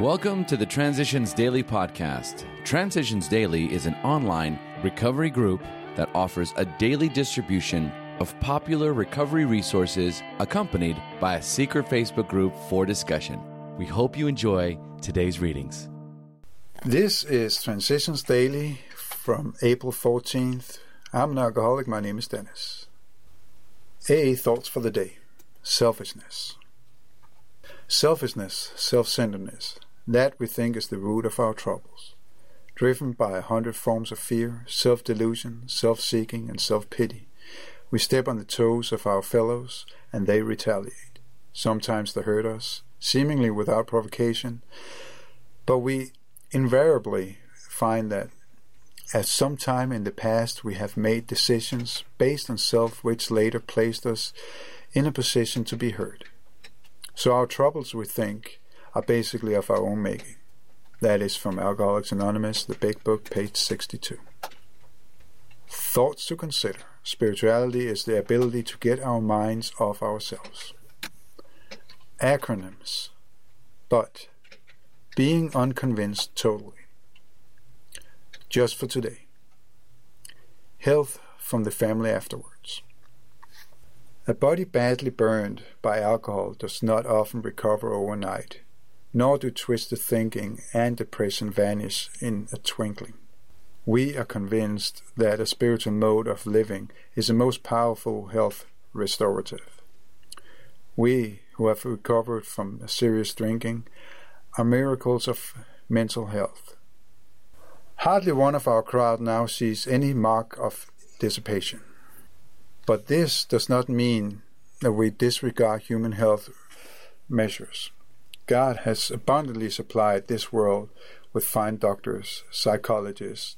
Welcome to the Transitions Daily podcast. Transitions Daily is an online recovery group that offers a daily distribution of popular recovery resources accompanied by a secret Facebook group for discussion. We hope you enjoy today's readings. This is Transitions Daily from April 14th. I'm an alcoholic. My name is Dennis. A Thoughts for the Day Selfishness. Selfishness, self centeredness, that we think is the root of our troubles. Driven by a hundred forms of fear, self delusion, self seeking, and self pity, we step on the toes of our fellows and they retaliate. Sometimes they hurt us, seemingly without provocation, but we invariably find that at some time in the past we have made decisions based on self which later placed us in a position to be hurt. So our troubles, we think, are basically of our own making. That is from Alcoholics Anonymous, the Big Book, page 62. Thoughts to consider. Spirituality is the ability to get our minds off ourselves. Acronyms. But. Being unconvinced totally. Just for today. Health from the family afterwards. A body badly burned by alcohol does not often recover overnight, nor do twisted thinking and depression vanish in a twinkling. We are convinced that a spiritual mode of living is the most powerful health restorative. We, who have recovered from serious drinking, are miracles of mental health. Hardly one of our crowd now sees any mark of dissipation. But this does not mean that we disregard human health measures. God has abundantly supplied this world with fine doctors, psychologists,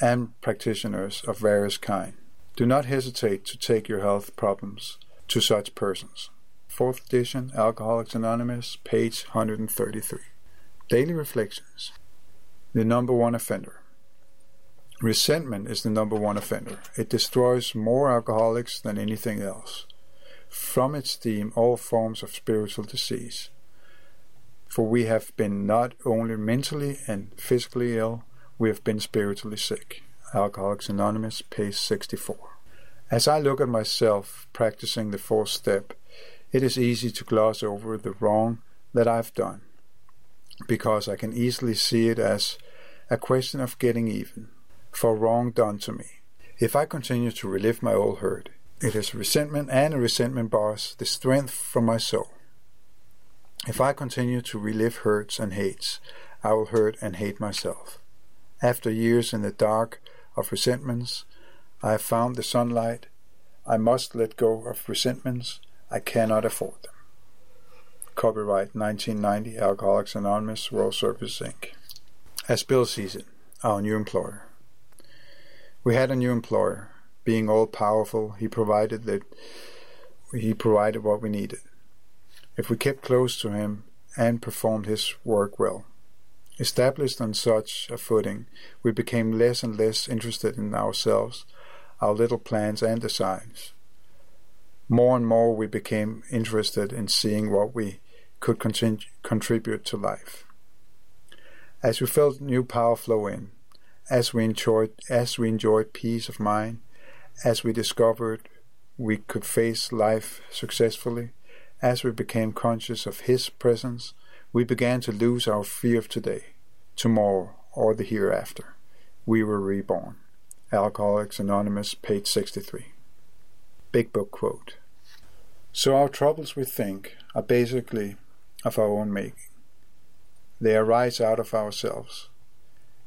and practitioners of various kinds. Do not hesitate to take your health problems to such persons. Fourth edition, Alcoholics Anonymous, page 133. Daily Reflections. The number one offender. Resentment is the number one offender. It destroys more alcoholics than anything else. From its steam all forms of spiritual disease. For we have been not only mentally and physically ill, we have been spiritually sick. Alcoholics Anonymous, page 64. As I look at myself practicing the fourth step, it is easy to gloss over the wrong that I've done, because I can easily see it as a question of getting even for wrong done to me. If I continue to relive my old hurt, it is resentment and resentment bars the strength from my soul. If I continue to relive hurts and hates, I will hurt and hate myself. After years in the dark of resentments, I have found the sunlight. I must let go of resentments. I cannot afford them. Copyright 1990 Alcoholics Anonymous World Service Inc. As Bill sees it, our new employer. We had a new employer. Being all powerful, he provided that he provided what we needed. If we kept close to him and performed his work well. Established on such a footing, we became less and less interested in ourselves, our little plans and designs. More and more we became interested in seeing what we could contribute to life. As we felt new power flow in, as we enjoyed as we enjoyed peace of mind, as we discovered we could face life successfully, as we became conscious of His presence, we began to lose our fear of today, tomorrow, or the hereafter. We were reborn. Alcoholics Anonymous, page 63. Big Book quote. So our troubles, we think, are basically of our own making. They arise out of ourselves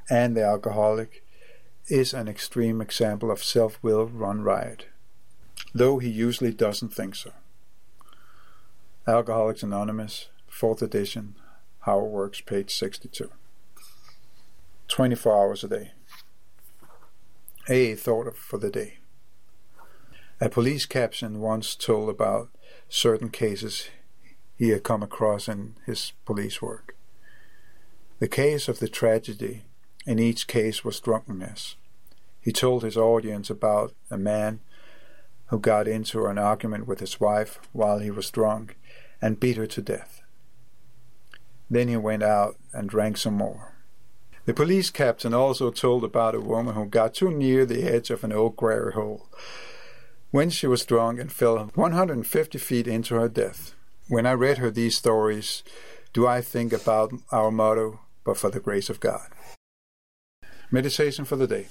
and the alcoholic is an extreme example of self will run riot, though he usually doesn't think so. Alcoholics Anonymous, 4th edition, How It Works, page 62. 24 hours a day. AA thought for the day. A police captain once told about certain cases he had come across in his police work. The case of the tragedy in each case was drunkenness. He told his audience about a man who got into an argument with his wife while he was drunk and beat her to death. Then he went out and drank some more. The police captain also told about a woman who got too near the edge of an old quarry hole when she was drunk and fell 150 feet into her death. When I read her these stories, do I think about our motto, but for the grace of God? Meditation for the day.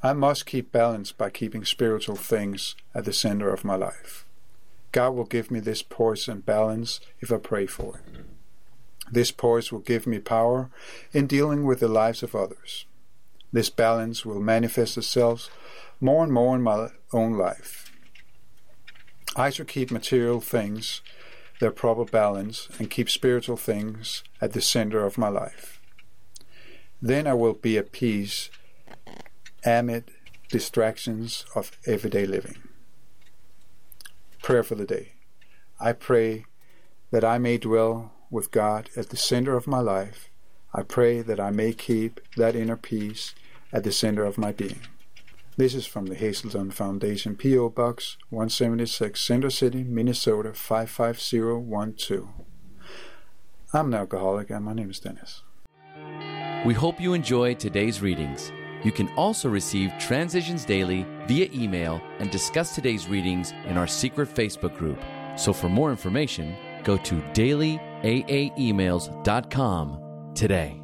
I must keep balance by keeping spiritual things at the center of my life. God will give me this poise and balance if I pray for it. This poise will give me power in dealing with the lives of others. This balance will manifest itself more and more in my own life. I should keep material things their proper balance and keep spiritual things at the center of my life. Then I will be at peace amid distractions of everyday living. Prayer for the day. I pray that I may dwell with God at the center of my life. I pray that I may keep that inner peace at the center of my being. This is from the Hazelden Foundation, P.O. Box 176, Center City, Minnesota 55012. I'm an alcoholic, and my name is Dennis. We hope you enjoy today's readings. You can also receive Transitions Daily via email and discuss today's readings in our secret Facebook group. So for more information, go to dailyaaemails.com today